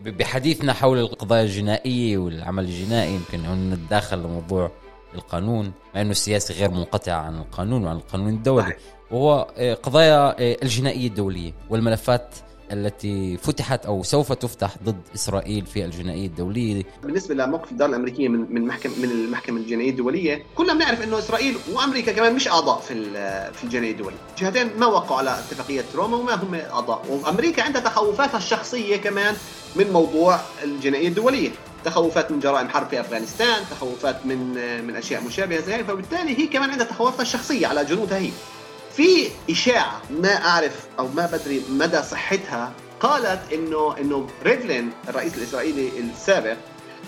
بحديثنا حول القضايا الجنائية والعمل الجنائي يمكن ان نتداخل لموضوع القانون مع إنه السياسي غير منقطع عن القانون وعن القانون الدولي. وهو آه، قضايا آه، الجنائية الدولية والملفات التي فتحت أو سوف تفتح ضد إسرائيل في الجنائية الدولية. بالنسبة لموقف الدار الأمريكية من من محكمه من المحكمة الجنائية الدولية كلنا بنعرف إنه إسرائيل وأمريكا كمان مش أعضاء في في الجنائية الدولية. الجهتين ما وقعوا على اتفاقية روما وما هم أعضاء. وأمريكا عندها تخوفاتها الشخصية كمان من موضوع الجنائية الدولية. تخوفات من جرائم حرب في أفغانستان تخوفات من من أشياء مشابهة زي فبالتالي هي كمان عندها تخوفاتها الشخصية على جنودها هي. في إشاعة ما أعرف أو ما بدري مدى صحتها قالت انه إنه ريفلين الرئيس الإسرائيلي السابق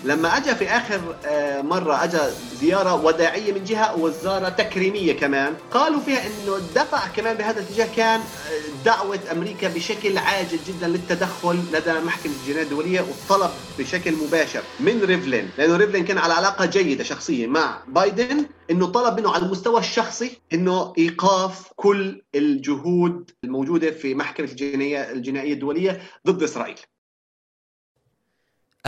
لما اجى في آخر آه، مرة اجى زيارة وداعية من جهة وزارة تكريمية كمان قالوا فيها إنه الدفع كمان بهذا الاتجاه كان آه، دعوة أمريكا بشكل عاجل جدا للتدخل لدى محكمة الجناية الدولية والطلب بشكل مباشر من ريفلين. لأنه ريفلين كان على علاقة جيدة شخصيه مع بايدن إنه طلب منه على المستوى الشخصي إنه إيقاف كل الجهود الموجودة في محكمة الجنائيه الجنائية الدولية ضد إسرائيل.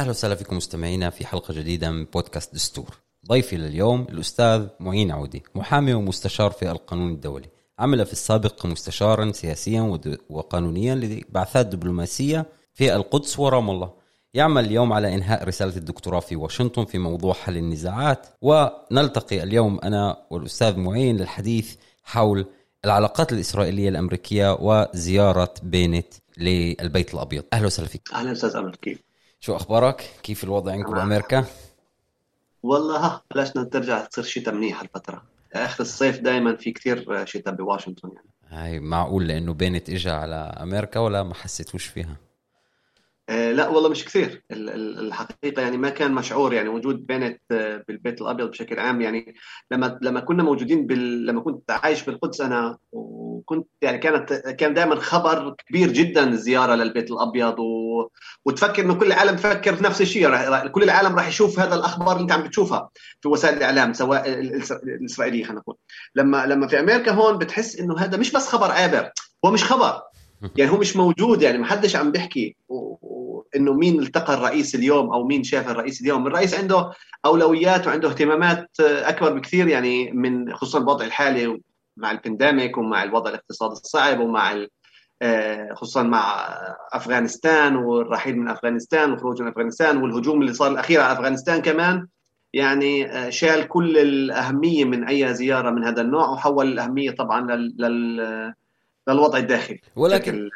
أهلا وسهلا فيكم مستمعينا في حلقة جديدة من بودكاست دستور. ضيفي لليوم الأستاذ معين عودي، محامي ومستشار في القانون الدولي. عمل في السابق مستشارا سياسيا وقانونيا لبعثات دبلوماسية في القدس ورام الله. يعمل اليوم على إنهاء رسالة الدكتوراه في واشنطن في موضوع حل النزاعات ونلتقي اليوم أنا والأستاذ معين للحديث حول العلاقات الإسرائيلية الأمريكية وزيارة بينت للبيت الأبيض. أهلا وسهلا فيك. أهلا أستاذ امل كيف؟ شو أخبارك؟ كيف الوضع عندكم بأمريكا؟ والله ها بلشنا ترجع تصير شتاء منيح الفترة آخر الصيف دائما في كثير شتاء بواشنطن يعني هاي معقول لأنه بينت اجى على أمريكا ولا ما حسيتوش فيها؟ آه، لا والله مش كثير. الحقيقة يعني ما كان مشعور يعني وجود بنت آه، بالبيت الأبيض بشكل عام. يعني لما لما كنا موجودين بال... لما كنت عايش بالقدس أنا وكنت يعني كانت كان دائما خبر كبير جدا الزياره للبيت الأبيض و... وتفكر إنه كل العالم بفكر نفس الشيء. رح... كل العالم راح يشوف هذا الأخبار اللي أنت عم بتشوفها في وسائل الإعلام سواء الإسرائيلية خلينا نقول. لما لما في أمريكا هون بتحس إنه هذا مش بس خبر عابر هو مش خبر. يعني هو مش موجود يعني ما حدش عم بيحكي. انه مين التقى الرئيس اليوم أو مين شاف الرئيس اليوم. الرئيس عنده أولويات وعنده اهتمامات أكبر بكثير يعني من خصوصا الوضع الحالي مع البنديميك ومع الوضع الاقتصادي الصعب ومع آه، خصوصا مع أفغانستان والرحيل من أفغانستان والخروج من أفغانستان والهجوم اللي صار الأخير على أفغانستان كمان. يعني آه، شال كل الأهمية من أي زيارة من هذا النوع وحول الأهمية طبعا لل للوضع الداخلي. ولكن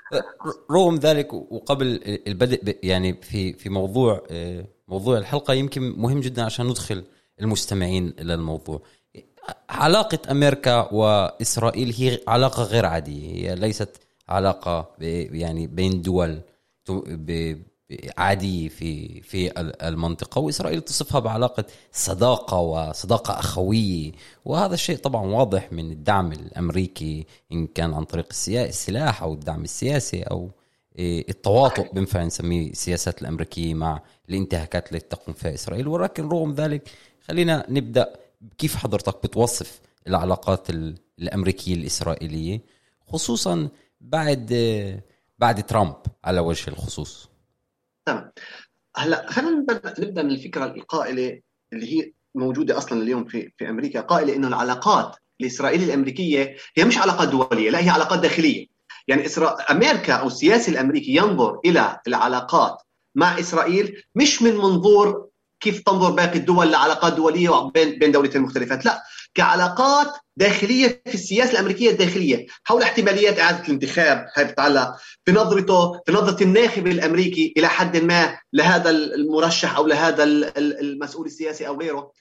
رغم ذلك وقبل البدء يعني في في موضوع آه، موضوع الحلقة يمكن مهم جدا عشان ندخل المستمعين إلى الموضوع. علاقة أمريكا وإسرائيل هي علاقة غير عادية هي ليست علاقة يعني بين دول عادية في في المنطقة وإسرائيل تصفها بعلاقة صداقة وصداقة أخوية. وهذا الشيء طبعا واضح من الدعم الأمريكي إن كان عن طريق السلاح أو الدعم السياسي أو إيه، التواطؤ بنفع نسميه السياسات الأمريكية مع الانتهاكات التي تقوم فيها إسرائيل. ولكن رغم ذلك خلينا نبدأ كيف حضرتك بتوصف العلاقات الأمريكية الإسرائيلية خصوصا بعد بعد ترامب على وجه الخصوص. تمام. هلا خلينا نبدا من الفكرة القائلة اللي هي موجودة أصلا اليوم في في أمريكا قائلة إنه العلاقات الإسرائيلية الأمريكية هي مش علاقات دولية لا هي علاقات داخلية. يعني إسرا... أمريكا أو السياسي الأمريكي ينظر إلى العلاقات مع إسرائيل مش من منظور كيف تنظر باقي الدول لعلاقات دولية بين بين دولتين مختلفات لا. كعلاقات داخلية في السياسة الأمريكية الداخلية حول احتماليات إعادة الانتخاب هاي بتتعلق بنظرته في نظرة الناخب الأمريكي إلى حد ما لهذا المرشح أو لهذا المسؤول السياسي أو غيره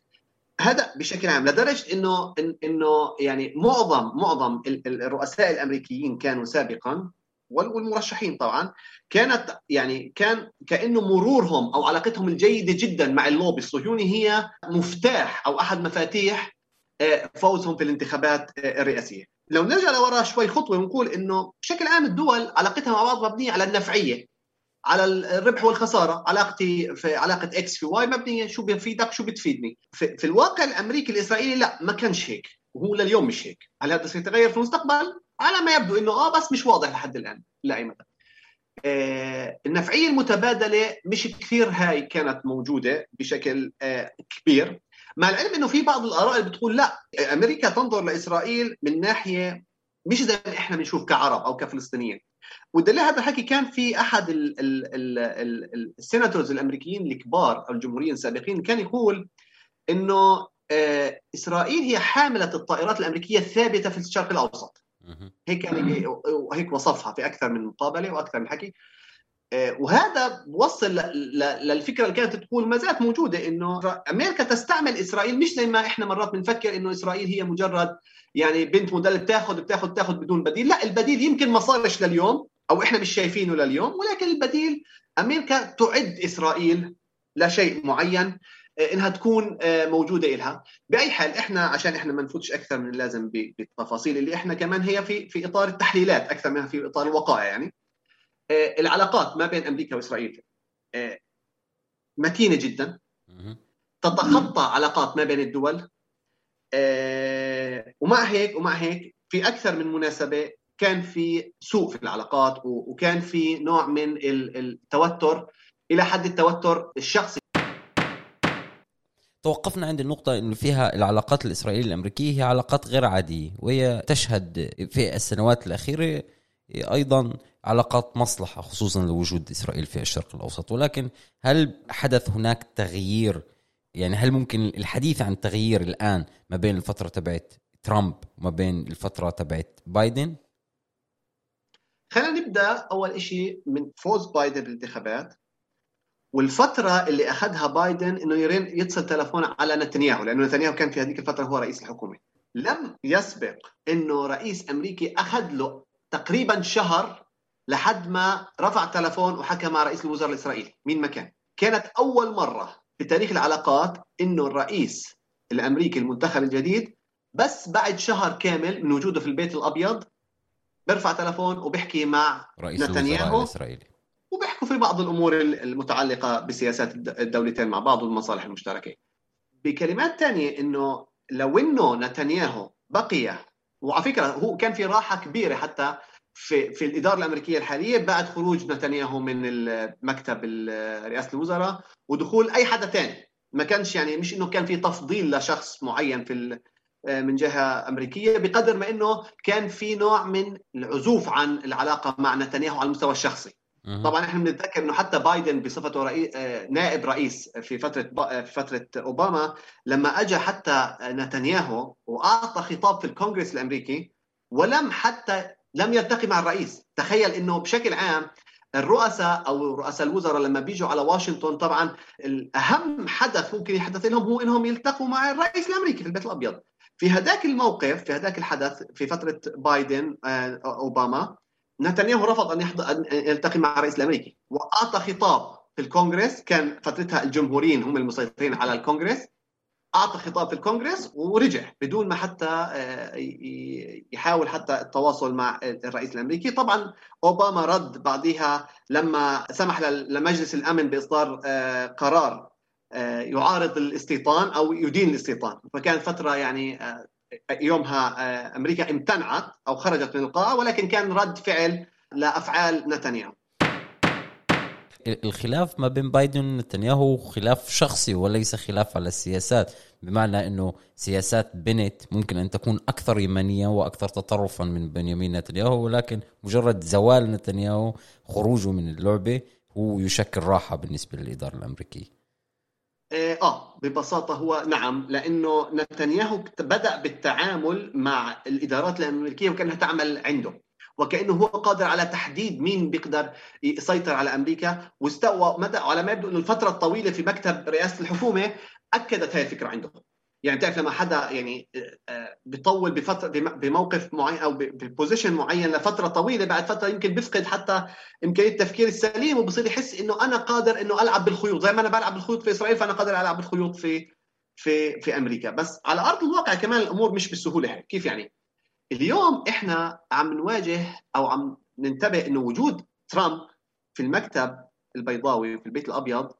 هذا بشكل عام. لدرجة إنه إنه يعني معظم معظم الرؤساء الأمريكيين كانوا سابقا والمرشحين طبعا كانت يعني كان كأنه مرورهم أو علاقتهم الجيدة جدا مع اللوبي الصهيوني هي مفتاح أو أحد مفاتيح فوزهم في الانتخابات آه، الرئاسية. لو نرجع لورا شوي خطوة ونقول إنه بشكل عام الدول علاقتها مع بعض مبنية على النفعية على الربح والخسارة علاقتي في علاقة X في Y مبنية شو بيفيدك شو بتفيدني. في, في الواقع الأمريكي الإسرائيلي لا ما كانش هيك. وهو لليوم مش هيك. هل هذا سيتغير في المستقبل؟ على ما يبدو إنه آه بس مش واضح لحد الآن لأي مدى. آه، النفعية المتبادلة مش كثير هاي كانت موجودة بشكل آه، كبير. مع العلم إنه في بعض الآراء اللي بتقول لا أمريكا تنظر لإسرائيل من ناحية مش زي ما إحنا بنشوف كعرب أو كفلسطينيين. والدليل هذا الحكي كان في أحد السيناتورز الأمريكيين الكبار أو الجمهوريين السابقين كان يقول إنه آه، إسرائيل هي حاملة الطائرات الأمريكية الثابتة في الشرق الأوسط. هيك يعني هيك وصفها في أكثر من مقابلة وأكثر من حكي. وهذا وصل للفكرة اللي كانت تقول ما زالت موجودة إنه أمريكا تستعمل إسرائيل مش زي ما إحنا مرات بنفكر إنه إسرائيل هي مجرد يعني بنت مدلل بتاخذ بتاخذ بتاخذ بدون بديل. لا البديل يمكن ما صارش لليوم أو إحنا مش شايفينه لليوم ولكن البديل أمريكا تعد إسرائيل لشيء معين آه، إنها تكون آه، موجودة لها بأي حال إحنا عشان إحنا ما نفوتش أكثر من اللازم بالتفاصيل اللي إحنا كمان هي في في إطار التحليلات أكثر منها في إطار الوقائع يعني. آه، العلاقات ما بين أمريكا وإسرائيل متينة جدا. تتخطى علاقات ما بين الدول ومع هيك ومع هيك في أكثر من مناسبة كان في سوء في العلاقات وكان في نوع من التوتر إلى حد التوتر الشخصي. توقفنا عند النقطة انه فيها العلاقات الإسرائيلية الأمريكية هي علاقات غير عادية وهي تشهد في السنوات الأخيرة أيضا علاقات مصلحة خصوصا لوجود إسرائيل في الشرق الأوسط. ولكن هل حدث هناك تغيير؟ يعني هل ممكن الحديث عن تغيير الآن ما بين الفترة تبعت ترامب وما بين الفترة تبعت بايدن؟ خلينا نبدأ أول شيء من فوز بايدن بالانتخابات. والفترة اللي أخذها بايدن إنه يرن يتصل تلفون على نتنياهو لأنه نتنياهو كان في هذيك الفترة هو رئيس الحكومة. لم يسبق إنه رئيس أمريكي أخذ له تقريبا شهر لحد ما رفع تلفون وحكى مع رئيس الوزراء الإسرائيلي. مين ما كان. كانت أول مرة في تاريخ العلاقات إنه الرئيس الأمريكي المنتخب الجديد بس بعد شهر كامل من وجوده في البيت الأبيض بيرفع تلفون وبيحكي مع رئيس نتنياهو الإسرائيلي. وبيحكوا في بعض الأمور المتعلقة بسياسات الدولتين مع بعض والمصالح المشتركة. بكلمات ثانية إنه لو إنه نتنياهو بقي وعلى فكرة هو كان في راحة كبيرة حتى في في الإدارة الأمريكية الحالية بعد خروج نتنياهو من مكتب رئاسة الوزراء ودخول أي حدا ثاني ما كانش يعني مش إنه كان في تفضيل لشخص معين في من جهة أمريكية بقدر ما إنه كان في نوع من العزوف عن العلاقة مع نتنياهو على المستوى الشخصي. طبعا إحنا بنتذكر إنه حتى بايدن بصفته رئيس آه، نائب رئيس في فترة آه، في فترة أوباما لما اجى حتى نتنياهو وأعطى خطاب في الكونغرس الأمريكي ولم حتى لم يلتقي مع الرئيس. تخيل إنه بشكل عام الرؤساء أو رؤساء الوزراء لما بيجوا على واشنطن طبعا الأهم حدث ممكن يحدث لهم هو إنهم يلتقوا مع الرئيس الأمريكي في البيت الأبيض. في هذاك الموقف في هذاك الحدث في فترة بايدن آه، أوباما نتنياهو رفض أن أن يلتقي مع الرئيس الأمريكي وأعطى خطاب في الكونغرس كان فترتها الجمهوريين هم المسيطرين على الكونغرس أعطى خطاب في الكونغرس ورجع بدون ما حتى آه، يحاول حتى التواصل مع الرئيس الأمريكي. طبعا أوباما رد بعدها لما سمح لمجلس الأمن بإصدار آه، قرار آه، يعارض الاستيطان أو يدين الاستيطان. فكانت فترة يعني يومها آه، أمريكا امتنعت أو خرجت من القاعة ولكن كان رد فعل لأفعال نتنياهو. الخلاف ما بين بايدن ونتنياهو خلاف شخصي وليس خلاف على السياسات بمعنى إنه سياسات بنت ممكن أن تكون أكثر يمنيه وأكثر تطرفا من بنيامين نتنياهو ولكن مجرد زوال نتنياهو خروجه من اللعبة هو يشكل راحة بالنسبة للإدارة الأمريكية. آه،, آه ببساطة هو نعم لأنه نتنياهو بدأ بالتعامل مع الإدارات الأمريكية وكانها تعمل عنده وكأنه هو قادر على تحديد مين بيقدر يسيطر على أمريكا واستوى مدى على ما يبدو إنه الفترة الطويلة في مكتب رئاسة الحكومة أكدت هذه الفكرة عنده. يعني تعرف لما حدا يعني آه، آه، بيطول بفترة بموقف معين أو ببوزيشن معين لفترة طويلة بعد فترة يمكن بيفقد حتى إمكانية التفكير السليم وبصير يحس إنه أنا قادر إنه ألعب بالخيوط. زي ما أنا بلعب بالخيوط في إسرائيل فأنا قادر ألعب بالخيوط في في في أمريكا. بس على أرض الواقع كمان الأمور مش بالسهولة هيك. كيف يعني؟ اليوم إحنا عم نواجه أو عم ننتبه إنه وجود ترامب في المكتب البيضاوي في البيت الأبيض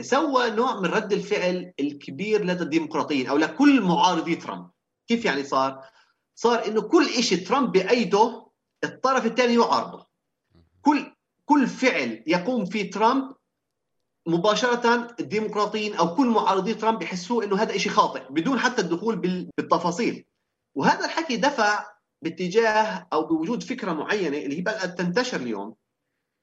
سوى نوع من رد الفعل الكبير لدى الديمقراطيين أو لكل معارضي ترامب. كيف يعني صار؟ صار إنه كل شيء ترامب بأيده الطرف الثاني يعارضه. كل كل فعل يقوم فيه ترامب مباشرة الديمقراطيين أو كل معارضي ترامب يحسوا أنه هذا شيء خاطئ بدون حتى الدخول بالتفاصيل. وهذا الحكي دفع باتجاه أو بوجود فكرة معينة اللي هي بدأت تنتشر اليوم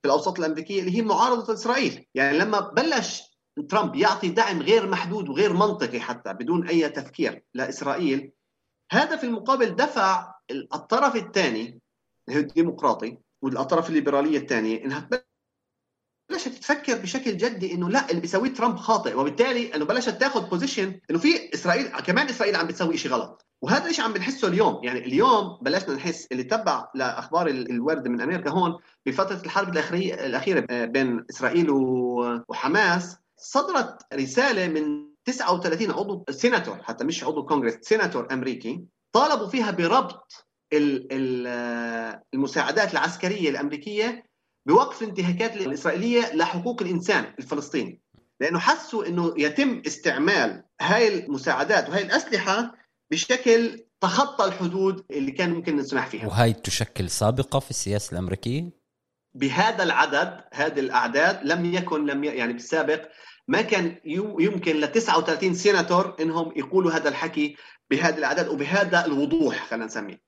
في الأوساط الأمريكية اللي هي معارضة إسرائيل. يعني لما بلش ترامب يعطي دعم غير محدود وغير منطقي حتى بدون أي تفكير لإسرائيل. هذا في المقابل دفع الطرف الثاني الديمقراطي والأطراف الليبرالية الثانية. إنها بلشت تفكر بشكل جدي إنه لا اللي بيسويه ترامب خاطئ وبالتالي إنه بلشت تاخذ position إنه في إسرائيل كمان إسرائيل عم بتسوي شيء غلط. وهذا الشيء عم بنحسه اليوم. يعني اليوم بلشنا نحس اللي بيتابع الأخبار الواردة من أمريكا هون بفترة الحرب الأخيرة بين إسرائيل وحماس. صدرت رسالة من 39 عضو سيناتور حتى مش عضو كونغرس سيناتور أمريكي طالبوا فيها بربط المساعدات العسكرية الأمريكية بوقف الانتهاكات الإسرائيلية لحقوق الإنسان الفلسطيني. لأنه حسوا إنه يتم استعمال هاي المساعدات وهي الأسلحة بشكل تخطى الحدود اللي كان ممكن نسمح فيها. وهي تشكل سابقة في السياسة الأمريكية؟ بهذا العدد هذه الأعداد لم يكن لم. يعني بالسابق ما كان يمكن ل 39 سيناتور إنهم يقولوا هذا الحكي بهذه الأعداد وبهذا الوضوح خلينا نسميه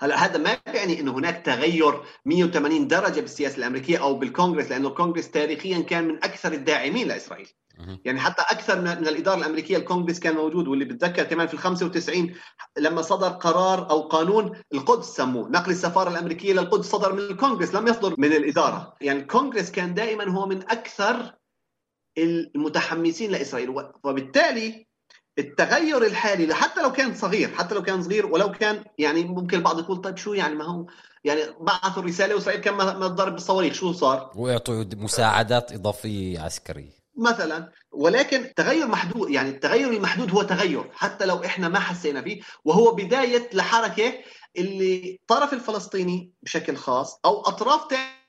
هلا هذا ما يعني إنه هناك تغير 180 درجة بالسياسة الأمريكية أو بالكونغرس لأنه الكونغرس تاريخيا كان من أكثر الداعمين لإسرائيل. يعني حتى أكثر من الإدارة الأمريكية الكونغرس كان موجود واللي بتذكر كمان في ال 95 لما صدر قرار أو قانون القدس سموه نقل السفارة الأمريكية للقدس صدر من الكونغرس لم يصدر من الإدارة. يعني الكونغرس كان دائما هو من أكثر المتحمسين لإسرائيل وبالتالي التغير الحالي حتى لو كان صغير حتى لو كان صغير ولو كان يعني ممكن البعض يقول طيب شو يعني؟ ما هو يعني بعثوا الرساله واسرائيل كان ما تضرب بالصواريخ شو صار؟ ويعطوا مساعدات إضافية عسكرية. مثلا ولكن تغير محدود يعني التغير المحدود هو تغير حتى لو إحنا ما حسينا فيه وهو بداية لحركة اللي الطرف الفلسطيني بشكل خاص أو أطراف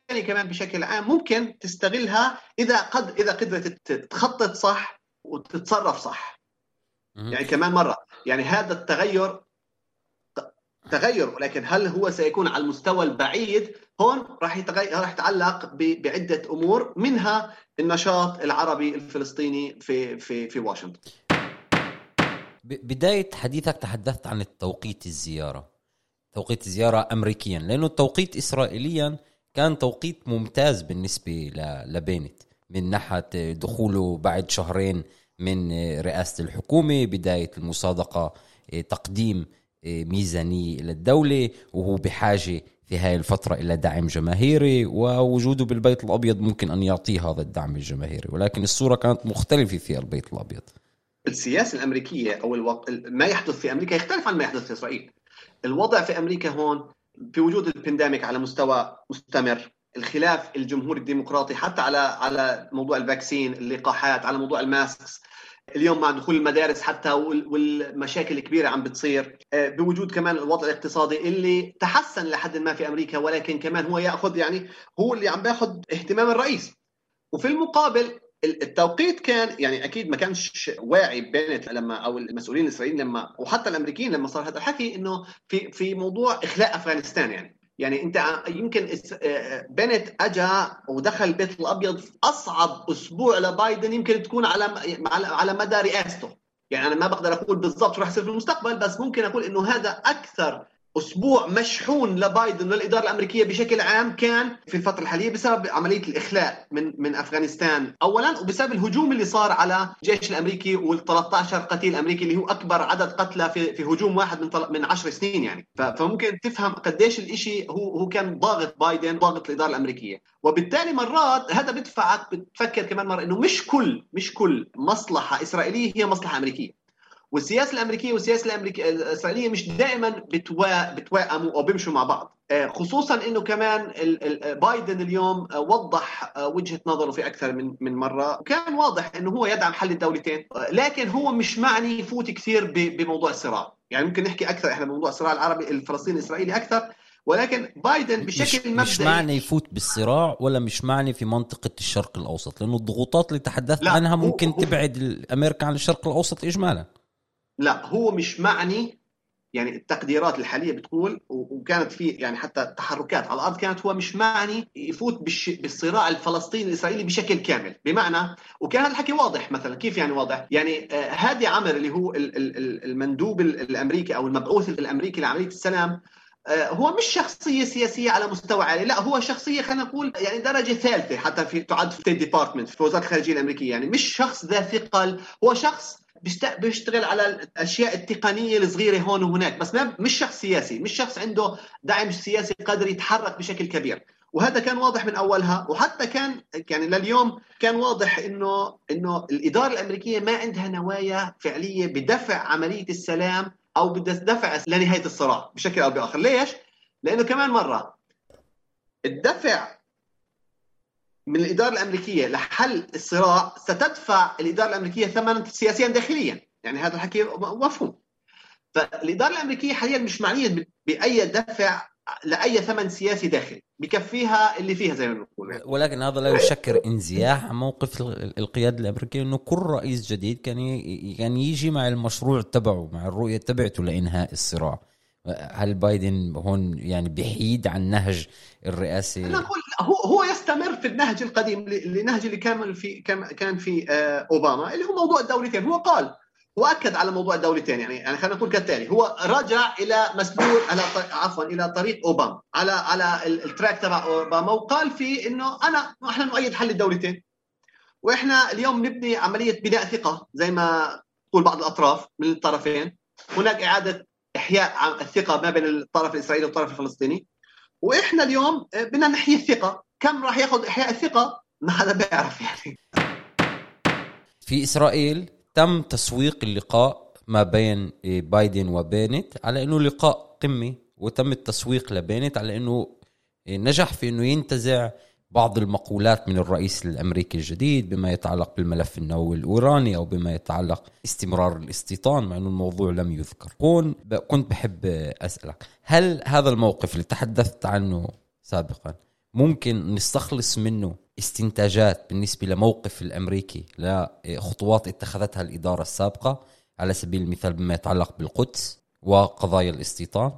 ثانية كمان بشكل عام ممكن تستغلها إذا قد إذا قدرت تخطط صح وتتصرف صح. يعني كمان مرة. يعني هذا التغير تغير ولكن هل هو سيكون على المستوى البعيد؟ هون راح يتغير راح يتعلق بعدة أمور منها النشاط العربي الفلسطيني في في في واشنطن. بداية حديثك تحدثت عن التوقيت الزيارة. توقيت الزياره امريكيا لأنه التوقيت اسرائيليا كان توقيت ممتاز بالنسبة لبينت. من ناحية دخوله بعد شهرين من رئاسة الحكومة بداية المصادقة إيه، تقديم إيه، ميزانية للدولة وهو بحاجة في هاي الفترة إلى دعم جماهيري ووجوده بالبيت الأبيض ممكن أن يعطيه هذا الدعم الجماهيري. ولكن الصورة كانت مختلفة في البيت الأبيض. السياسة الأمريكية أو الوق... ما يحدث في أمريكا يختلف عن ما يحدث في إسرائيل. الوضع في أمريكا هون في وجود ال pandemic على مستوى مستمر الخلاف الجمهوري الديمقراطي حتى على على موضوع ال vaccine اللقاحات على موضوع ال masks اليوم مع دخول المدارس حتى والمشاكل الكبيرة عم بتصير. آه، بوجود كمان الوضع الاقتصادي اللي تحسن لحد ما في أمريكا ولكن كمان هو يأخذ يعني هو اللي عم بياخذ اهتمام الرئيس. وفي المقابل التوقيت كان يعني أكيد ما كانش واعي بينت لما أو المسؤولين الإسرائيليين لما وحتى الأمريكيين لما صار هذا الحكي إنه في في موضوع إخلاء أفغانستان يعني. يعني انت يمكن آه، بنت اجى ودخل البيت الابيض في اصعب أسبوع لبايدن يمكن تكون على على مدى رئاسته يعني أنا ما بقدر أقول بالضبط شو رح يصير في المستقبل بس ممكن أقول إنه هذا أكثر أسبوع مشحون لبايدن والاداره الأمريكية بشكل عام كان في الفترة الحالية بسبب عملية الإخلاء من من أفغانستان اولا وبسبب الهجوم اللي صار على الجيش الأمريكي وال 13 قتيل أمريكي اللي هو أكبر عدد قتلى في في هجوم واحد من من 10 سنين يعني. فممكن تفهم قديش الشيء هو هو كان ضاغط بايدن ضاغط الإدارة الأمريكية. وبالتالي مرات هذا بدفعك بتفكر كمان مرة إنه مش كل مش كل مصلحة إسرائيلية هي مصلحة أمريكية. والسياسة الأمريكية والسياسة الامريكيه الإسرائيلية مش دائما بتوا... بتوائموا أو بيمشوا مع بعض. آه، خصوصا إنه كمان بايدن اليوم آه، وضح آه، وجهة نظره في أكثر من من مرة. وكان واضح إنه هو يدعم حل الدولتين لكن هو مش معني يفوت كثير بموضوع الصراع. يعني ممكن نحكي أكثر إحنا بموضوع الصراع العربي الفلسطيني الإسرائيلي أكثر ولكن بايدن بشكل مبدئي مش معنى يفوت بالصراع ولا مش معنى في منطقة الشرق الأوسط لأنه الضغوطات اللي تحدثت عنها ممكن هو تبعد أمريكا عن الشرق الأوسط إجمالا. لا هو مش معني يعني التقديرات الحالية بتقول وكانت في يعني حتى تحركات على الأرض كانت هو مش معني يفوت بالصراع الفلسطيني الإسرائيلي بشكل كامل. بمعنى وكان هذا الحكي واضح مثلا كيف يعني واضح؟ يعني آه، هادي عمر اللي هو المندوب الأمريكي أو المبعوث الأمريكي لعملية السلام آه، هو مش شخصية سياسية على مستوى عالي لا هو شخصية خلينا نقول يعني درجة ثالثة حتى في تعد في State Department في وزارة الخارجية الأمريكية يعني مش شخص ذا ثقل هو شخص بيشتغل على الأشياء التقنية الصغيرة هون وهناك. بس ما مش شخص سياسي. مش شخص عنده دعم سياسي قادر يتحرك بشكل كبير. وهذا كان واضح من أولها. وحتى كان يعني لليوم كان واضح انه إنه الإدارة الأمريكية ما عندها نوايا فعلية بدفع عملية السلام أو بدفع لنهاية الصراع بشكل أو بآخر. ليش؟ لأنه كمان مرة الدفع من الإدارة الأمريكية لحل الصراع ستدفع الإدارة الأمريكية ثمنا سياسيا داخليا. يعني هذا الحكي مفهوم. فالإدارة الأمريكية حاليا مش معنيه بأي دفع لأي ثمن سياسي داخلي. بكفيها اللي فيها زي ما بنقول ولكن هذا لا يشكر انزياح عن موقف القيادة الأمريكية إنه كل رئيس جديد كان كان يجي مع المشروع تبعه مع الرؤية تبعته لإنهاء الصراع. هل بايدن هون يعني بيحيد عن نهج الرئاسي أنا أقول هو هو يستمر في النهج القديم النهج اللي كان في كان في آه، أوباما اللي هو موضوع الدولتين. هو قال واكد على موضوع الدولتين. يعني يعني خلينا نقول كالتالي. هو رجع إلى مسلول على عفوا إلى طريق أوباما على على التراك تبع أوباما وقال فيه إنه أنا إحنا نؤيد حل الدولتين وإحنا اليوم نبني عملية بناء ثقة زي ما تقول بعض الأطراف من الطرفين. هناك إعادة إحياء الثقة ما بين الطرف الإسرائيلي والطرف الفلسطيني. وإحنا اليوم بدنا نحيي الثقة. كم راح ياخذ إحياء الثقة ما حدا بيعرف يعني في إسرائيل تم تسويق اللقاء ما بين بايدن وبينت على إنه لقاء قمه وتم التسويق لبينت على إنه نجح في إنه ينتزع بعض المقولات من الرئيس الأمريكي الجديد بما يتعلق بالملف النووي الايراني أو بما يتعلق استمرار الاستيطان مع إنه الموضوع لم يذكر. هون كنت بحب أسألك، هل هذا الموقف اللي تحدثت عنه سابقا ممكن نستخلص منه استنتاجات بالنسبة لموقف الأمريكي لخطوات اتخذتها الإدارة السابقة على سبيل المثال بما يتعلق بالقدس وقضايا الاستيطان؟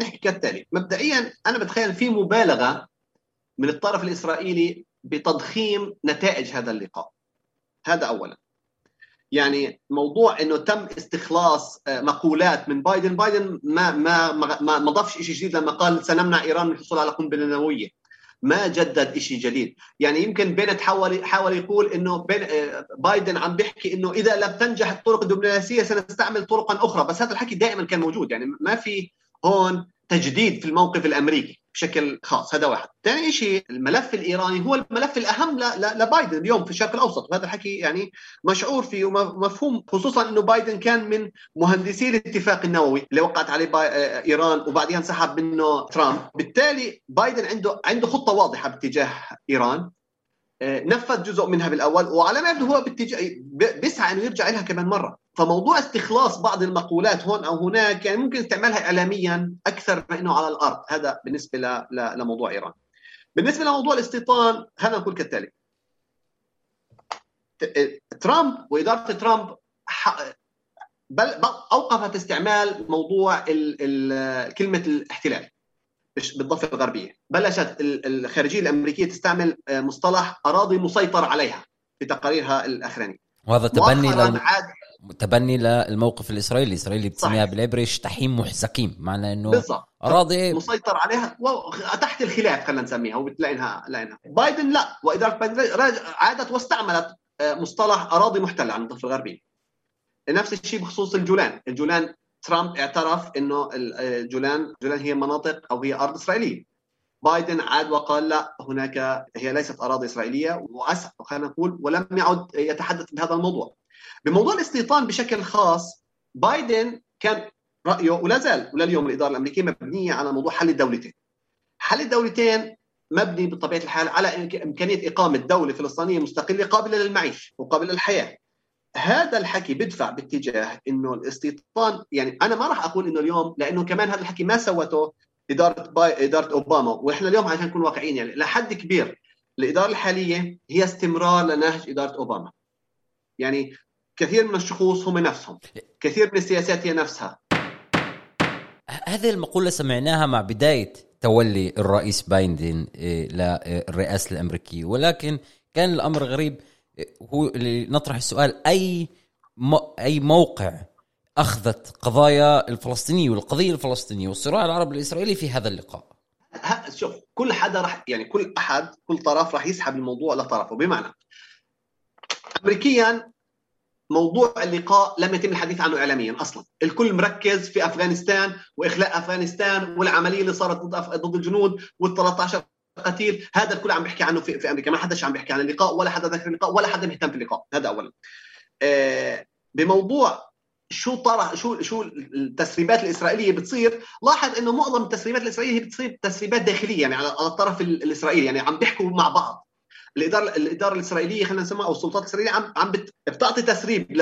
نحكي كالتالي، مبدئيا أنا بتخيل في مبالغة من الطرف الإسرائيلي بتضخيم نتائج هذا اللقاء. هذا اولا. يعني موضوع إنه تم استخلاص آه، مقولات من بايدن. بايدن ما ما ما ما ضافش شيء جديد لما قال سنمنع إيران من الحصول على قنبلة نووية. ما جدد شيء جديد. يعني يمكن بينت حاول حاول يقول إنه بايدن عم بيحكي إنه إذا لم تنجح الطرق الدبلوماسية سنستعمل طرقا أخرى. بس هذا الحكي دائما كان موجود. يعني ما في هون تجديد في الموقف الأمريكي. بشكل خاص. هذا واحد. ثاني شيء الملف الإيراني هو الملف الأهم لبايدن اليوم في الشرق الأوسط. وهذا الحكي يعني مشعور فيه ومفهوم خصوصا إنه بايدن كان من مهندسي الاتفاق النووي اللي وقعت عليه إيران وبعدين انسحب منه ترامب. بالتالي بايدن عنده عنده خطة واضحة باتجاه إيران. نفذ جزء منها بالأول وعلى ما يبدو هو باتجاه بيسعى إنه يرجع لها كمان مرة. فموضوع استخلاص بعض المقولات هون أو هناك يعني ممكن استعمالها اعلاميا أكثر من إنه على الأرض. هذا بالنسبة ل... ل... لموضوع إيران. بالنسبة لموضوع الاستيطان خلينا نقول كالتالي. ترامب وإدارة ترامب بل أوقفت استعمال موضوع ال... ال... كلمة الاحتلال. بالضفة الغربية. بلشت الخارجية الأمريكية تستعمل مصطلح أراضي مسيطر عليها في تقاريرها الأخرانية. وهذا تبني لل... تبني للموقف الإسرائيلي. الاسرائيلي بتسميها بالعبري شتحيم محزكين معنى إنه بالضبط. اراضي مسيطر عليها. تحت الخلاف خلينا نسميها وبتلاقيها لقيناها بايدن لا. واداره بايدن عادت واستعملت آه، مصطلح أراضي محتلة عن الضفة الغربية. نفس الشيء بخصوص الجولان. الجولان ترامب اعترف إنه آه، الجولان هي مناطق أو هي أرض إسرائيلية. بايدن عاد وقال لا هناك هي ليست أراضي إسرائيلية واسف خلينا نقول ولم يعد يتحدث بهذا الموضوع. بموضوع الاستيطان بشكل خاص بايدن كان رأيه ولا زال ولليوم الإدارة الأمريكية مبنية على موضوع حل الدولتين. حل الدولتين مبني بطبيعة الحال على إمكانية إقامة دولة فلسطينية مستقلة قابلة للمعيش وقابلة للحياة. هذا الحكي بدفع باتجاه إنه الاستيطان يعني أنا ما راح أقول إنه اليوم لأنه كمان هذا الحكي ما سوته إدارة باي إدارة أوباما وإحنا اليوم عشان نكون واقعيين يعني لحد كبير الإدارة الحالية هي استمرار لنهج إدارة أوباما. يعني كثير من الشخوص هم نفسهم كثير من السياسات هي نفسها. هذه المقولة سمعناها مع بداية تولي الرئيس بايدن إيه، للرئاسة الأمريكية ولكن كان الأمر غريب. إيه، هو اللي نطرح السؤال أي أي موقع أخذت قضايا الفلسطينية والقضية الفلسطينية والصراع العربي الإسرائيلي في هذا اللقاء شوف كل حدا راح يعني كل أحد كل طرف راح يسحب الموضوع لطرفه بمعنى أمريكيا موضوع اللقاء لم يتم الحديث عنه اعلاميا أصلا، الكل مركز في أفغانستان وإخلاء أفغانستان والعملية اللي صارت ضد. ضد الجنود وال13 قتيل، هذا الكل عم بيحكي عنه في, في أمريكا، ما حدش عم بيحكي عن اللقاء ولا حدا ذكر اللقاء ولا حدا مهتم في اللقاء، هذا اولا. آه بموضوع شو طرح شو شو التسريبات الإسرائيلية بتصير. لاحظ إنه معظم التسريبات الإسرائيلية بتصير تسريبات داخلية يعني على الطرف الإسرائيلي. يعني عم بيحكوا مع بعض. الإدارة الإدارة الإسرائيلية خلينا نسميها أو السلطات الإسرائيلية عم عم بتعطي تسريب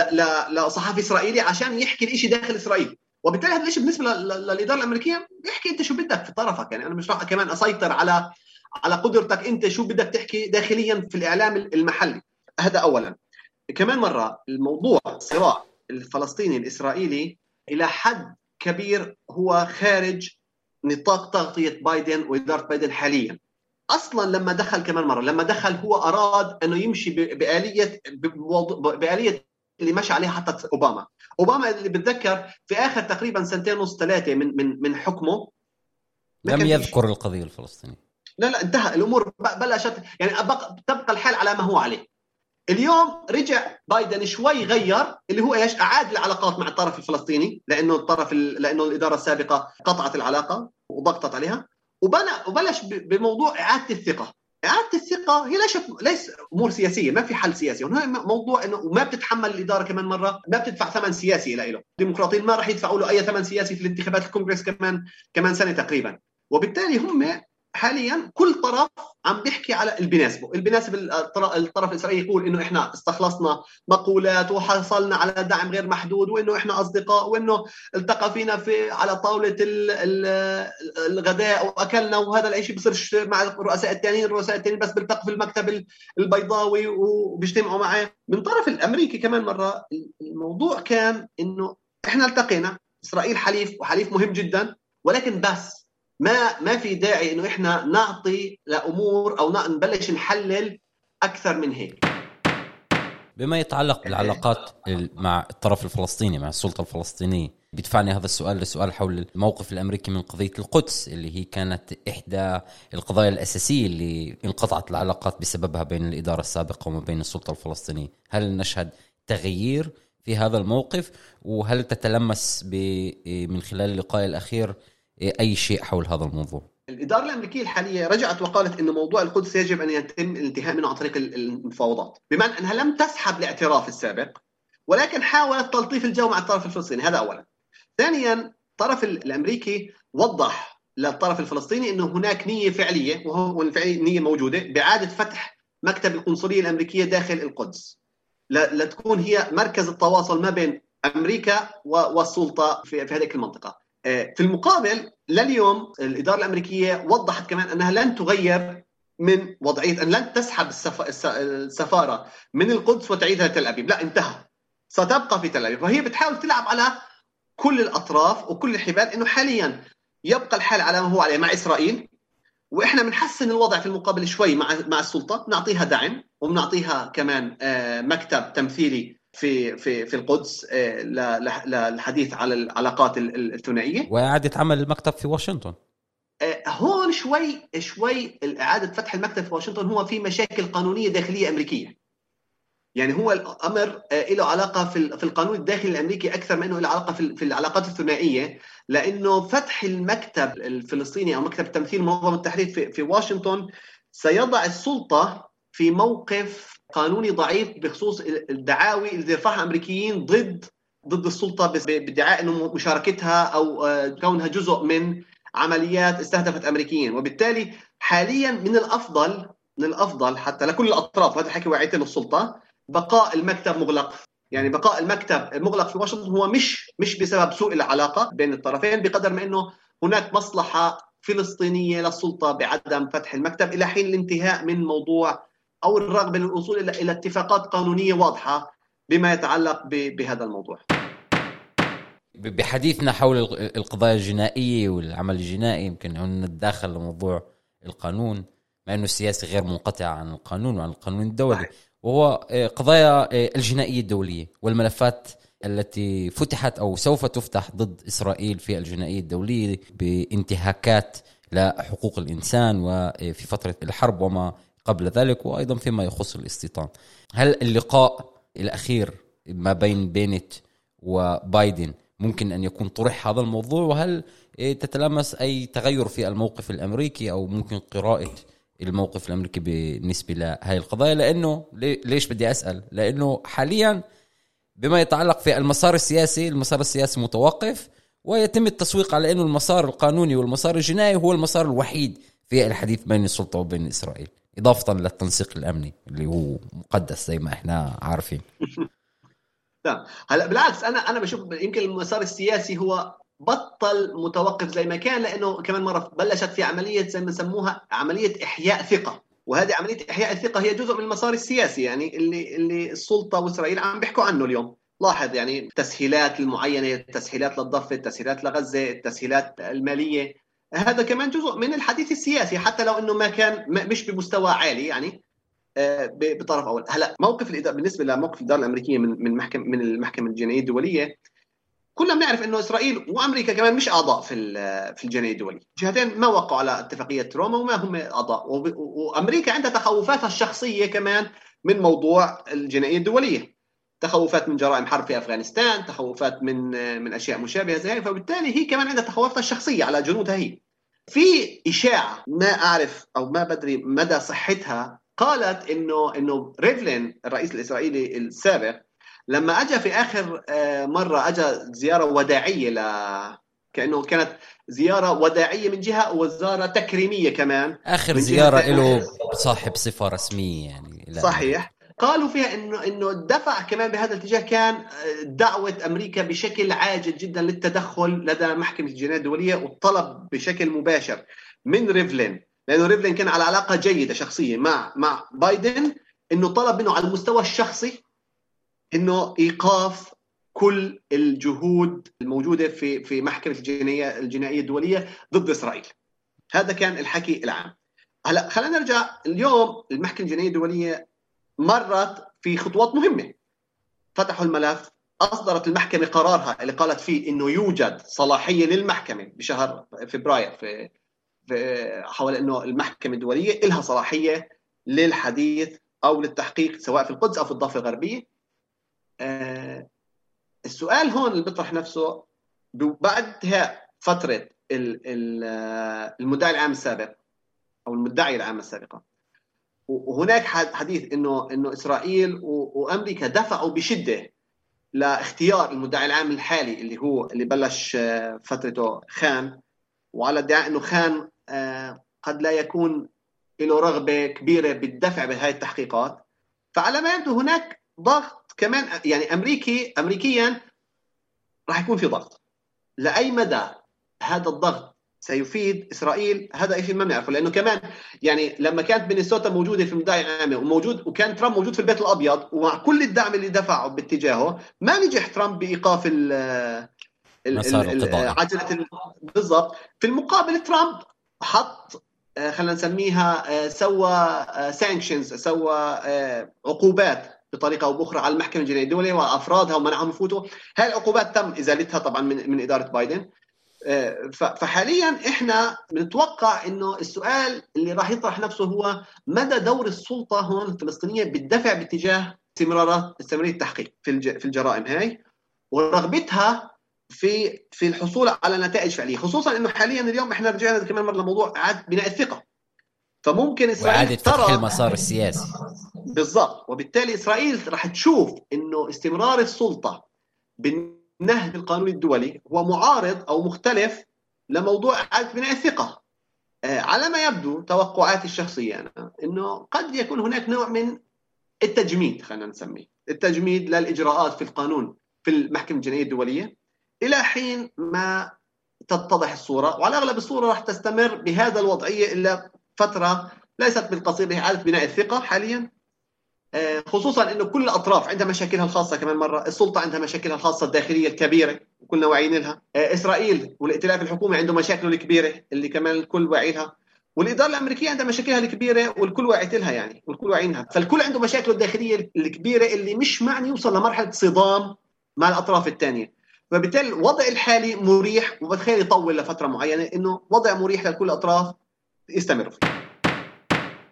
لصحفي اسرائيلي عشان يحكي الشيء داخل إسرائيل. وبالتالي هذا الشيء بالنسبة للإدارة الأمريكية بيحكي أنت شو بدك في طرفك. يعني أنا مش راح كمان أسيطر على على قدرتك انت شو بدك تحكي داخليا في الإعلام المحلي. هذا اولا. كمان مرة الموضوع الصراع الفلسطيني الإسرائيلي إلى حد كبير هو خارج نطاق تغطية بايدن وإدارة بايدن حاليا. أصلا لما دخل كمان مرة لما دخل هو أراد أنه يمشي بآلية بآلية اللي مشى عليها حتى أوباما. أوباما اللي بتذكر في آخر تقريبا سنتين ونص ثلاثة من من من حكمه. لم يذكر القضية الفلسطينية. لا لا انتهى الأمور بلشت يعني تبقى الحال على ما هو عليه. اليوم رجع بايدن شوي غير اللي هو إيش؟ أعاد العلاقات مع الطرف الفلسطيني لأنه الطرف لأنه الإدارة السابقة قطعت العلاقة وضغطت عليها. وبنى وبلش بموضوع إعادة الثقة. إعادة الثقة هي ليست ليس أمور سياسية ما في حل سياسي. هنا موضوع إنه وما بتتحمل الإدارة كمان مرة ما بتدفع ثمن سياسي له الديمقراطيين ما راح يدفعوا له أي ثمن سياسي في الانتخابات الكونغرس كمان كمان سنة تقريبا. وبالتالي هم حاليا كل طرف عم بيحكي على اللي بيناسبه، اللي بيناسب الطرف الإسرائيلي يقول إنه إحنا استخلصنا مقولات وحصلنا على دعم غير محدود وإنه إحنا أصدقاء وإنه التقى فينا في على طاولة الغداء وأكلنا وهذا الشيء بصيرش مع الرؤساء الثانيين، الرؤساء الثانيين بس بيلتقوا في المكتب البيضاوي وبيجتمعوا معه، من طرف الأمريكي كمان مرة الموضوع كان إنه إحنا التقينا. إسرائيل حليف وحليف مهم جدا ولكن بس ما ما في داعي إنه إحنا نعطي لأمور أو نبلش نحلل أكثر من هيك. بما يتعلق بالعلاقات مع الطرف الفلسطيني مع السلطة الفلسطينية بيدفعني هذا السؤال لسؤال حول الموقف الأمريكي من قضية القدس اللي هي كانت إحدى القضايا الأساسية اللي انقطعت العلاقات بسببها بين الإدارة السابقة وما بين السلطة الفلسطينية، هل نشهد تغيير في هذا الموقف؟ وهل تتلمس من خلال اللقاء الأخير أي شيء حول هذا الموضوع. الإدارة الأمريكية الحالية رجعت وقالت إن موضوع القدس يجب أن يتم الانتهاء منه عن طريق المفاوضات بمعنى أنها لم تسحب الاعتراف السابق ولكن حاولت تلطيف الجو مع الطرف الفلسطيني هذا اولا. ثانيا الطرف الأمريكي وضح للطرف الفلسطيني إنه هناك نية فعلية وهو نية موجودة بإعادة فتح مكتب القنصلية الأمريكية داخل القدس. لتكون هي مركز التواصل ما بين أمريكا والسلطة في هذه المنطقة. في المقابل لليوم الإدارة الأمريكية وضحت كمان أنها لن تغير من وضعية أن لن تسحب السفارة من القدس وتعيدها لتل أبيب، لا انتهى. ستبقى في تل أبيب، وهي بتحاول تلعب على كل الأطراف وكل الحبال إنه حاليا يبقى الحال على ما هو عليه مع إسرائيل. وإحنا بنحسن الوضع في المقابل شوي مع مع السلطة، بنعطيها دعم وبنعطيها كمان آه، مكتب تمثيلي في في في القدس آه، للحديث على العلاقات الثنائية. وإعادة عمل المكتب في واشنطن. آه، هون شوي شوي إعادة فتح المكتب في واشنطن هو في مشاكل قانونية داخلية أمريكية. يعني هو الأمر آه، له علاقة في في القانون الداخلي الأمريكي أكثر ما إنه له علاقة في في العلاقات الثنائية لأنه فتح المكتب الفلسطيني أو مكتب تمثيل منظمه التحرير في واشنطن سيضع السلطة في موقف قانوني ضعيف بخصوص الدعاوي اللي يرفعها امريكيين ضد ضد السلطة بادعاء إنه مشاركتها أو آه، كونها جزء من عمليات استهدفت أمريكيين. وبالتالي حاليا من الافضل من الأفضل حتى لكل الأطراف وهذا الحكي وعيت السلطة بقاء المكتب مغلق. يعني بقاء المكتب مغلق في واشنطن هو مش مش بسبب سوء العلاقة بين الطرفين بقدر ما إنه هناك مصلحة فلسطينية للسلطة بعدم فتح المكتب إلى حين الانتهاء من موضوع أو الرغبة للوصول إلى إلى اتفاقات قانونية واضحة بما يتعلق بهذا الموضوع. بحديثنا حول القضايا الجنائية والعمل الجنائي يمكن ان نتداخل لموضوع القانون مع إنه السياسي غير منقطع عن القانون وعن القانون الدولي وهو آه، قضايا آه، الجنائية الدولية والملفات التي فتحت أو سوف تفتح ضد إسرائيل في الجنائية الدولية بانتهاكات لحقوق الإنسان وفي فترة الحرب وما قبل ذلك وأيضا فيما يخص الاستيطان. هل اللقاء الأخير ما بين بينت وبايدن ممكن أن يكون طرح هذا الموضوع وهل تتلمس أي تغير في الموقف الأمريكي أو ممكن قراءة الموقف الأمريكي بالنسبة لهذه القضايا لأنه ليش بدي أسأل؟ لأنه حاليا بما يتعلق في المسار السياسي المسار السياسي متوقف ويتم التسويق على إنه المسار القانوني والمسار الجنائي هو المسار الوحيد في الحديث بين السلطة وبين إسرائيل إضافة للتنسيق الأمني اللي هو مقدس زي ما إحنا عارفين. نعم هلا بالعكس أنا أنا بشوف يمكن المسار السياسي هو بطل متوقف زي ما كان لأنه كمان مرة بلشت في عملية زي ما سموها عملية إحياء ثقة. وهذه عملية إحياء الثقه هي جزء من المسار السياسي يعني اللي اللي السلطة وإسرائيل عم بيحكوا عنه اليوم. لاحظ يعني التسهيلات المعينة التسهيلات للضفة التسهيلات لغزة التسهيلات المالية. هذا كمان جزء من الحديث السياسي حتى لو إنه ما كان مش بمستوى عالي يعني آه، بطرف أول. هلأ موقف الإدارة بالنسبة لموقف الإدارة الأمريكية من من محكمه من المحكمة الجنائية الدولية كلنا بنعرف إنه إسرائيل وأمريكا كمان مش أعضاء في في الجنائية الدولية، الجهتين ما وقعوا على اتفاقية روما وما هم أعضاء، وأمريكا عندها تخوفاتها الشخصية كمان من موضوع الجنائية الدولية. تخوفات من جرائم حرب في أفغانستان، تخوفات من من أشياء مشابهة زي فبالتالي هي كمان عندها تخوفاتها الشخصيه على جنودها هي. في إشاعة ما أعرف أو ما بدري مدى صحتها قالت إنه إنه ريفلين الرئيس الإسرائيلي السابق لما اجى في آخر آه، مرة اجى زيارة وداعية ل كأنه كانت زيارة وداعية من جهة وزارة تكريمية كمان آخر زيارة له صاحب صفة رسمية يعني لا. صحيح قالوا فيها انه إنه الدفع كمان بهذا الاتجاه كان آه، دعوة أمريكا بشكل عاجل جدا للتدخل لدى محكمة الجناية الدولية والطلب بشكل مباشر من ريفلين لأنه ريفلين كان على علاقة جيدة شخصيه مع مع بايدن إنه طلب منه على المستوى الشخصي إنه إيقاف كل الجهود الموجودة في في محكمة الجنائيه الجنائية الدولية ضد إسرائيل. هذا كان الحكي العام. هلا خلينا نرجع اليوم المحكمة الجنائية الدولية مرت في خطوات مهمة. فتحوا الملف أصدرت المحكمة قرارها اللي قالت فيه إنه يوجد صلاحية للمحكمة بشهر فبراير في, في حول إنه المحكمة الدولية لها صلاحية للحديث أو للتحقيق سواء في القدس أو في الضفة الغربية آه، السؤال هون اللي بيطرح نفسه بعدها فترة آه، المدعي العام السابق أو المدعي العام السابقة وهناك حديث انه إنه إسرائيل وأمريكا دفعوا بشدة لاختيار المدعي العام الحالي اللي هو اللي بلش آه، فترته خان. وعلى ادعاء إنه خان قد لا يكون له رغبة كبيرة بالدفع بهذه التحقيقات. فعلى ما يبدو هناك ضغط كمان يعني امريكي امريكيا راح يكون في ضغط. لأي مدى هذا الضغط سيفيد إسرائيل هذا شيء ما بنعرفه لأنه كمان يعني لما كانت مينيسوتا موجودة في المدعي العامه وموجود وكان ترامب موجود في البيت الأبيض ومع كل الدعم اللي دفعه باتجاهه ما نجح ترامب بإيقاف ال عجلة بالضبط. في المقابل ترامب حط آه، خلينا نسميها آه، سوى سانكشنز آه، سوى عقوبات بطريقة أو بأخرى على المحكمة الجنائية الدولية وافرادها ومنعهم يفوتوا. هاي العقوبات تم إزالتها طبعا من من إدارة بايدن. فحاليا إحنا بنتوقع إنه السؤال اللي راح يطرح نفسه هو مدى دور السلطة هون الفلسطينية بالدفع باتجاه استمرارات استمرارية التحقيق في في الجرائم هاي ورغبتها في في الحصول على نتائج فعلية. خصوصا إنه حاليا اليوم إحنا رجعنا كمان مرة لموضوع اعاده بناء الثقة. فممكن إسرائيل فتح المسار السياسي بالضبط. وبالتالي إسرائيل راح تشوف إنه استمرار السلطة بالنهج القانوني الدولي هو معارض أو مختلف لموضوع اعاده بناء الثقة. آه، على ما يبدو توقعاتي الشخصية أنا إنه قد يكون هناك نوع من التجميد خلينا نسميه. التجميد للاجراءات في القانون في المحكمة الجنائية الدولية إلى حين ما تتضح الصورة وعلى أغلب الصورة راح تستمر بهذا الوضعية إلا فترة ليست بالقصير لاعاده بناء الثقة حاليا. خصوصا إنه كل الأطراف عندها مشاكلها الخاصة كمان مرة، السلطة عندها مشاكلها الخاصة الداخلية الكبيرة وكلنا واعيين لها آه، إسرائيل والائتلاف الحكومي عنده مشاكله الكبيرة اللي كمان الكل واعي لها والإدارة الأمريكية عندها مشاكلها الكبيرة والكل واعي لها يعني والكل واعيين لها فالكل عنده مشاكله الداخلية الكبيرة اللي مش معني يوصل لمرحلة صدام مع الأطراف الثانية فبالتالي الوضع الحالي مريح وبتخيل يطول لفترة معينة إنه وضع مريح لكل الاطراف يستمر فيه.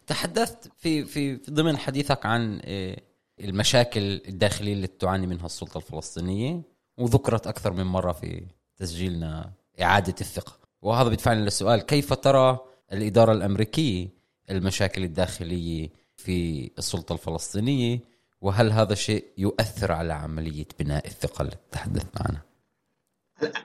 تحدثت في في ضمن حديثك عن آه، المشاكل الداخلية اللي تعاني منها السلطة الفلسطينية وذكرت أكثر من مرة في تسجيلنا إعادة الثقة وهذا بيدفعني للسؤال كيف ترى الإدارة الأمريكية المشاكل الداخلية في السلطة الفلسطينية وهل هذا الشيء يؤثر على عملية بناء الثقة اللي تحدثنا عنها؟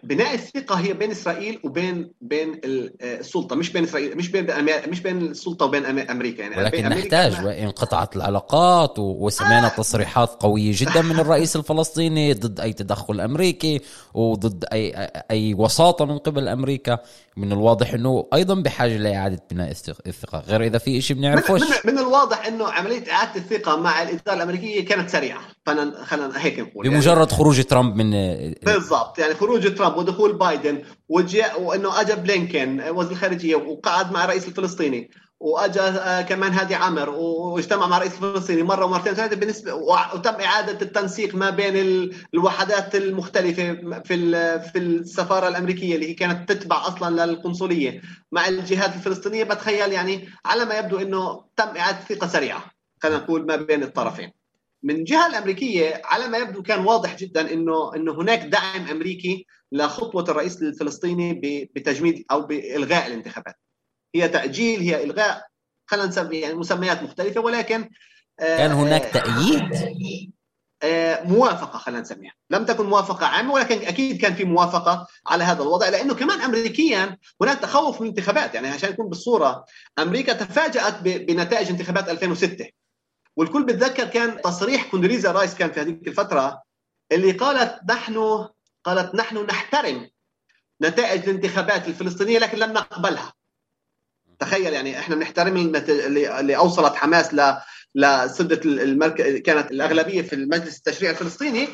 بناء الثقة هي بين إسرائيل وبين بين السلطة مش بين إسرائيل مش بين مش بين السلطة وبين أمريكا يعني. ولكن نحتاج وانقطعت العلاقات وسمعنا آه. تصريحات قوية جدا من الرئيس الفلسطيني ضد أي تدخل أمريكي وضد اي أي وساطة من قبل أمريكا من الواضح إنه أيضا بحاجة لإعادة بناء الثقة. غير إذا في شيء بنعرفوش. من, من, من الواضح إنه عملية إعادة الثقة مع الإدارة الأمريكية كانت سريعة. خلينا هيك نقول. بمجرد يعني خروج ترامب من بالضبط. يعني خروج ترامب ودخول بايدن وجاء وإنه اجى بلينكن وزير الخارجية وقعد مع الرئيس الفلسطيني واجى آه، كمان هادي عمر واجتمع مع الرئيس الفلسطيني مرة ومرتين ثلاثة بالنسبة وتم إعادة التنسيق ما بين الوحدات المختلفة في في السفارة الأمريكية اللي هي كانت تتبع أصلا للقنصلية مع الجهات الفلسطينية. بتخيل يعني على ما يبدو إنه تم إعادة ثقة سريعة خلينا نقول ما بين الطرفين. من الجهه الأمريكية على ما يبدو كان واضح جدا انه إنه هناك دعم أمريكي لخطوة الرئيس الفلسطيني بتجميد أو بإلغاء الانتخابات. هي تأجيل هي إلغاء خلينا نسمي يعني مسميات مختلفة ولكن آه، كان هناك تأييد؟ آه، موافقة خلينا نسميها. لم تكن موافقة عامة ولكن أكيد كان في موافقة على هذا الوضع لأنه كمان أمريكيا هناك تخوف من الانتخابات يعني عشان نكون بالصورة أمريكا تفاجأت بنتائج انتخابات 2006 والكل بتذكر كان تصريح كوندريزا رايس كان في هذيك الفترة اللي قالت نحن قالت نحن نحترم نتائج الانتخابات الفلسطينية لكن لن نقبلها. تخيل يعني إحنا بنحترم اللي أوصلت حماس ل لسدة المركز كانت الأغلبية في المجلس التشريعي الفلسطيني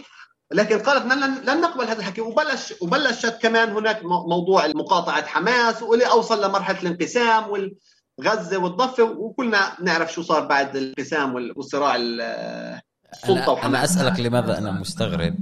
لكن قالت لن لن نقبل هذا الحكي. وبلش وبلشت كمان هناك موضوع مقاطعة حماس واللي أوصل لمرحلة الانقسام والغزه والضفة وكلنا نعرف شو صار بعد الانقسام والصراع السلطة وحماس أنا أسألك لماذا أنا مستغرب؟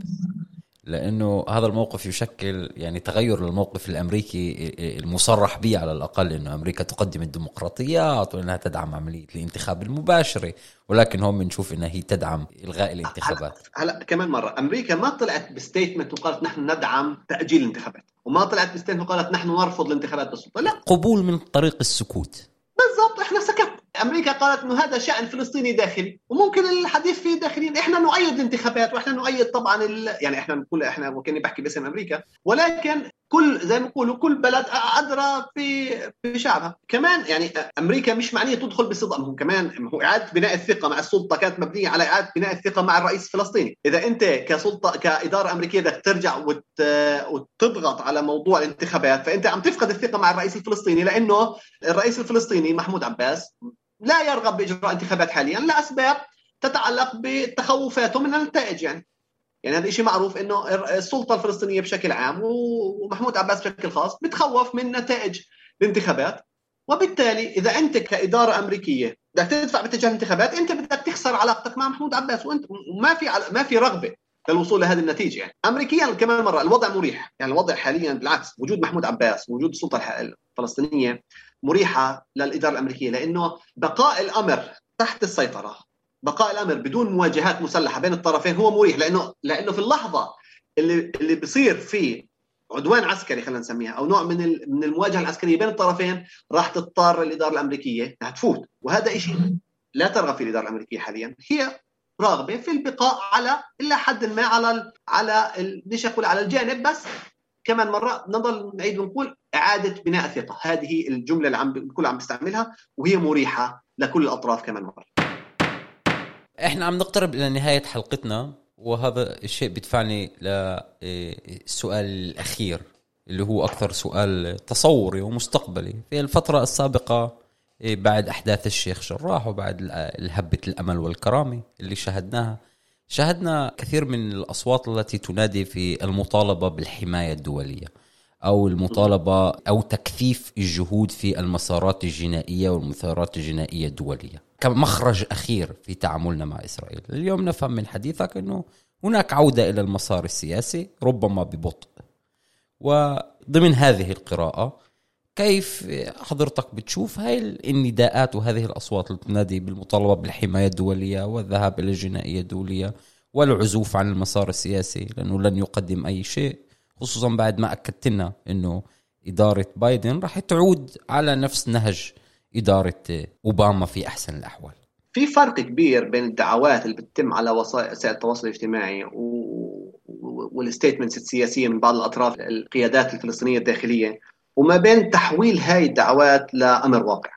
لأنه هذا الموقف يشكل يعني تغير للموقف الأمريكي المصرح به على الأقل إنه أمريكا تقدم الديمقراطيات وإنها تدعم عملية الانتخاب المباشرة ولكن هون بنشوف إنها هي تدعم إلغاء الانتخابات. هلا كمان مرة أمريكا ما طلعت ب statement وقالت نحن ندعم تأجيل الانتخابات وما طلعت ب statement وقالت نحن نرفض الانتخابات بالسلطة لا. قبول من طريق السكوت. بالضبط إحنا سكت. أمريكا قالت إنه هذا شأن فلسطيني داخلي وممكن الحديث فيه داخليا إحنا نؤيد الانتخابات وإحنا نؤيد طبعا ال... يعني إحنا نقول إحنا وكاني بحكي باسم أمريكا ولكن كل زي ما بيقولوا كل بلد أدرى في في شعبها. كمان يعني أمريكا مش معنية تدخل بصدام هو كمان هو إعادة بناء الثقة مع السلطة كانت مبنية على إعادة بناء الثقة مع الرئيس الفلسطيني. إذا أنت كسلطة كإدارة أمريكية بدك ترجع وت... وتضغط على موضوع الانتخابات فأنت عم تفقد الثقة مع الرئيس الفلسطيني لأنه الرئيس الفلسطيني محمود عباس لا يرغب بإجراء انتخابات حاليا. لأسباب تتعلق بتخوفاته من النتائج يعني. يعني هذا شيء معروف إنه السلطة الفلسطينية بشكل عام ومحمود عباس بشكل خاص بتخوف من نتائج الانتخابات. وبالتالي إذا أنت كإدارة أمريكية بدك تدفع باتجاه الانتخابات أنت بدك تخسر علاقتك مع محمود عباس وأنت ما في ما في رغبة للوصول لهذه النتيجة. يعني امريكيا كمان مرة الوضع مريح. يعني الوضع حاليا بالعكس وجود محمود عباس وجود السلطة الفلسطينية مريحة للإدارة الأمريكية لأنه بقاء الأمر تحت السيطرة بقاء الأمر بدون مواجهات مسلحة بين الطرفين هو مريح لأنه لأنه في اللحظة اللي اللي بصير في عدوان عسكري خلينا نسميها أو نوع من من المواجهة العسكرية بين الطرفين راح تضطر الإدارة الأمريكية إنها تفوت. وهذا شيء لا ترغب في الإدارة الأمريكية حاليا. هي راغبة في البقاء على إلى حد ما على على ليش أقول على الجانب بس كمان مرة نضل نعيد ونقول إعادة بناء الثقة. هذه الجملة اللي عم الكل عم بيستعملها وهي مريحة لكل الأطراف كمان مرة. إحنا عم نقترب إلى نهاية حلقتنا وهذا الشيء بيدفعني للسؤال الأخير اللي هو أكثر سؤال تصوري ومستقبلي. في الفترة السابقة بعد أحداث الشيخ جراح وبعد الهبة الأمل والكرامة اللي شاهدناها شاهدنا كثير من الأصوات التي تنادي في المطالبة بالحماية الدولية أو المطالبة أو تكثيف الجهود في المسارات الجنائية والمسارات الجنائية الدولية. كمخرج أخير في تعاملنا مع إسرائيل. اليوم نفهم من حديثك إنه هناك عودة إلى المسار السياسي ربما ببطء. وضمن هذه القراءة كيف حضرتك بتشوف هاي النداءات وهذه الأصوات اللي تنادي بالمطالبة بالحماية الدولية والذهاب إلى الجنائيه الدوليه والعزوف عن المسار السياسي؟ لأنه لن يقدم أي شيء خصوصا بعد ما اكدت لنا إنه إدارة بايدن راح تعود على نفس نهج إدارة أوباما في أحسن الأحوال. في فرق كبير بين الدعوات اللي بتتم على وسائل التواصل الاجتماعي و... وال statements السياسية من بعض الأطراف القيادات الفلسطينية الداخلية وما بين تحويل هاي الدعوات لأمر واقع.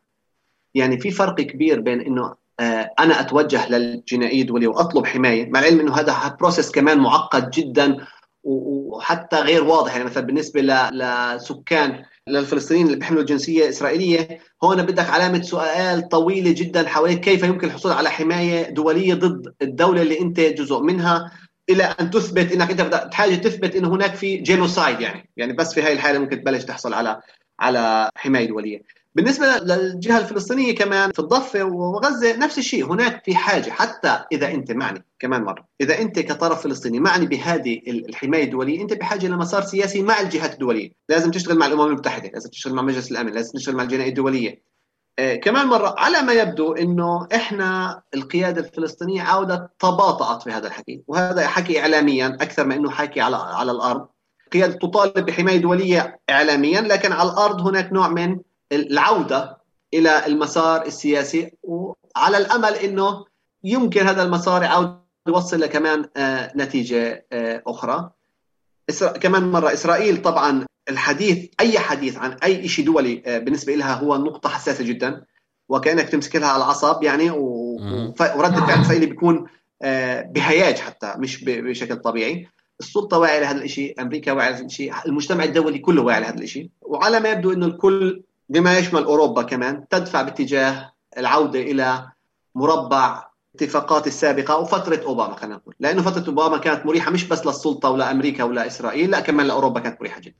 يعني في فرق كبير بين إنه آه، أنا أتوجه للجنائيه الدوليه واطلب حماية مع العلم إنه هذا process كمان معقد جدا وحتى غير واضح. يعني مثلا بالنسبة لسكان للفلسطينيين اللي بيحملوا الجنسية الإسرائيلية هون بدك علامة سؤال طويلة جدا حوالين كيف يمكن الحصول على حماية دولية ضد الدولة اللي أنت جزء منها إلى أن تثبت إنك أنت بحاجه تثبت انه هناك في جينوسايد يعني؟ يعني بس في هاي الحالة ممكن تبلش تحصل على على حماية دولية. بالنسبة للجهة الفلسطينية كمان في الضفة وغزة نفس الشيء. هناك في حاجة حتى إذا أنت معني كمان مرة إذا أنت كطرف فلسطيني معني بهذه الحماية الدولية أنت بحاجة لمسار سياسي مع الجهات الدولية. لازم تشتغل مع الأمم المتحدة لازم تشتغل مع مجلس الأمن لازم تشتغل مع الجنائيه الدولية. آه كمان مرة على ما يبدو أنه إحنا القيادة الفلسطينية عودة تباطأت في هذا الحكي. وهذا حكي إعلاميا أكثر من أنه حكي على, على الأرض. قيادة تطالب بحماية دولية إعلاميا لكن على الأرض هناك نوع من العودة إلى المسار السياسي وعلى الأمل أنه يمكن هذا المسار يعود يوصل لكمان آه نتيجة آه أخرى. كمان مرة إسرائيل طبعا الحديث أي حديث عن أي شيء دولي آه، بالنسبة لها هو نقطة حساسة جدا وكأنك تمسك لها على الاعصاب يعني ورد الفعل الاسرائيلي بيكون بهياج حتى مش بشكل طبيعي. السلطة واعية لهذا الشيء أمريكا واعية لهذا الشيء المجتمع الدولي كله واعي لهذا الشيء وعلى ما يبدو إنه الكل بما يشمل أوروبا كمان تدفع باتجاه العودة إلى مربع الاتفاقات السابقة وفتره أوباما خلينا نقول. لأنه فترة أوباما كانت مريحة مش بس للسلطة ولا أمريكا ولا إسرائيل لا كمان لأوروبا كانت مريحة جدا.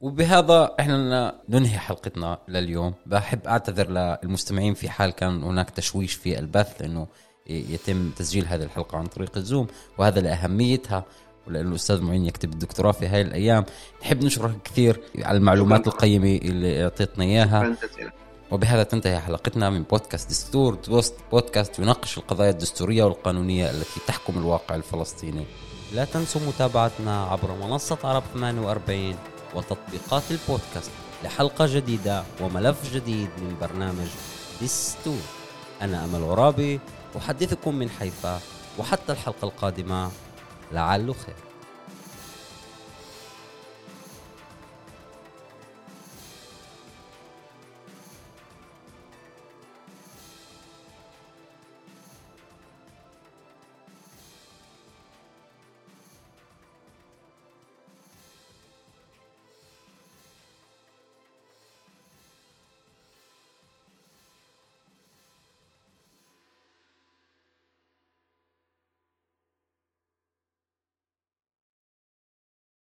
وبهذا إحنا ننهي حلقتنا لليوم. بحب أعتذر للمستمعين في حال كان هناك تشويش في البث لأنه يتم تسجيل هذه الحلقة عن طريق الزوم وهذا لأهميتها. ولأنه الأستاذ معين يكتب الدكتوراه في هاي الأيام. نحب نشكرك كثير على المعلومات القيمة اللي أعطيتنا إياها. وبهذا تنتهي حلقتنا من بودكاست دستور بودكاست يناقش القضايا الدستورية والقانونية التي تحكم الواقع الفلسطيني. لا تنسوا متابعتنا عبر منصة عرب 48 وتطبيقات البودكاست لحلقة جديدة وملف جديد من برنامج دستور. أنا أمل غرابي أحدثكم من حيفا وحتى الحلقة القادمة. لعله خير.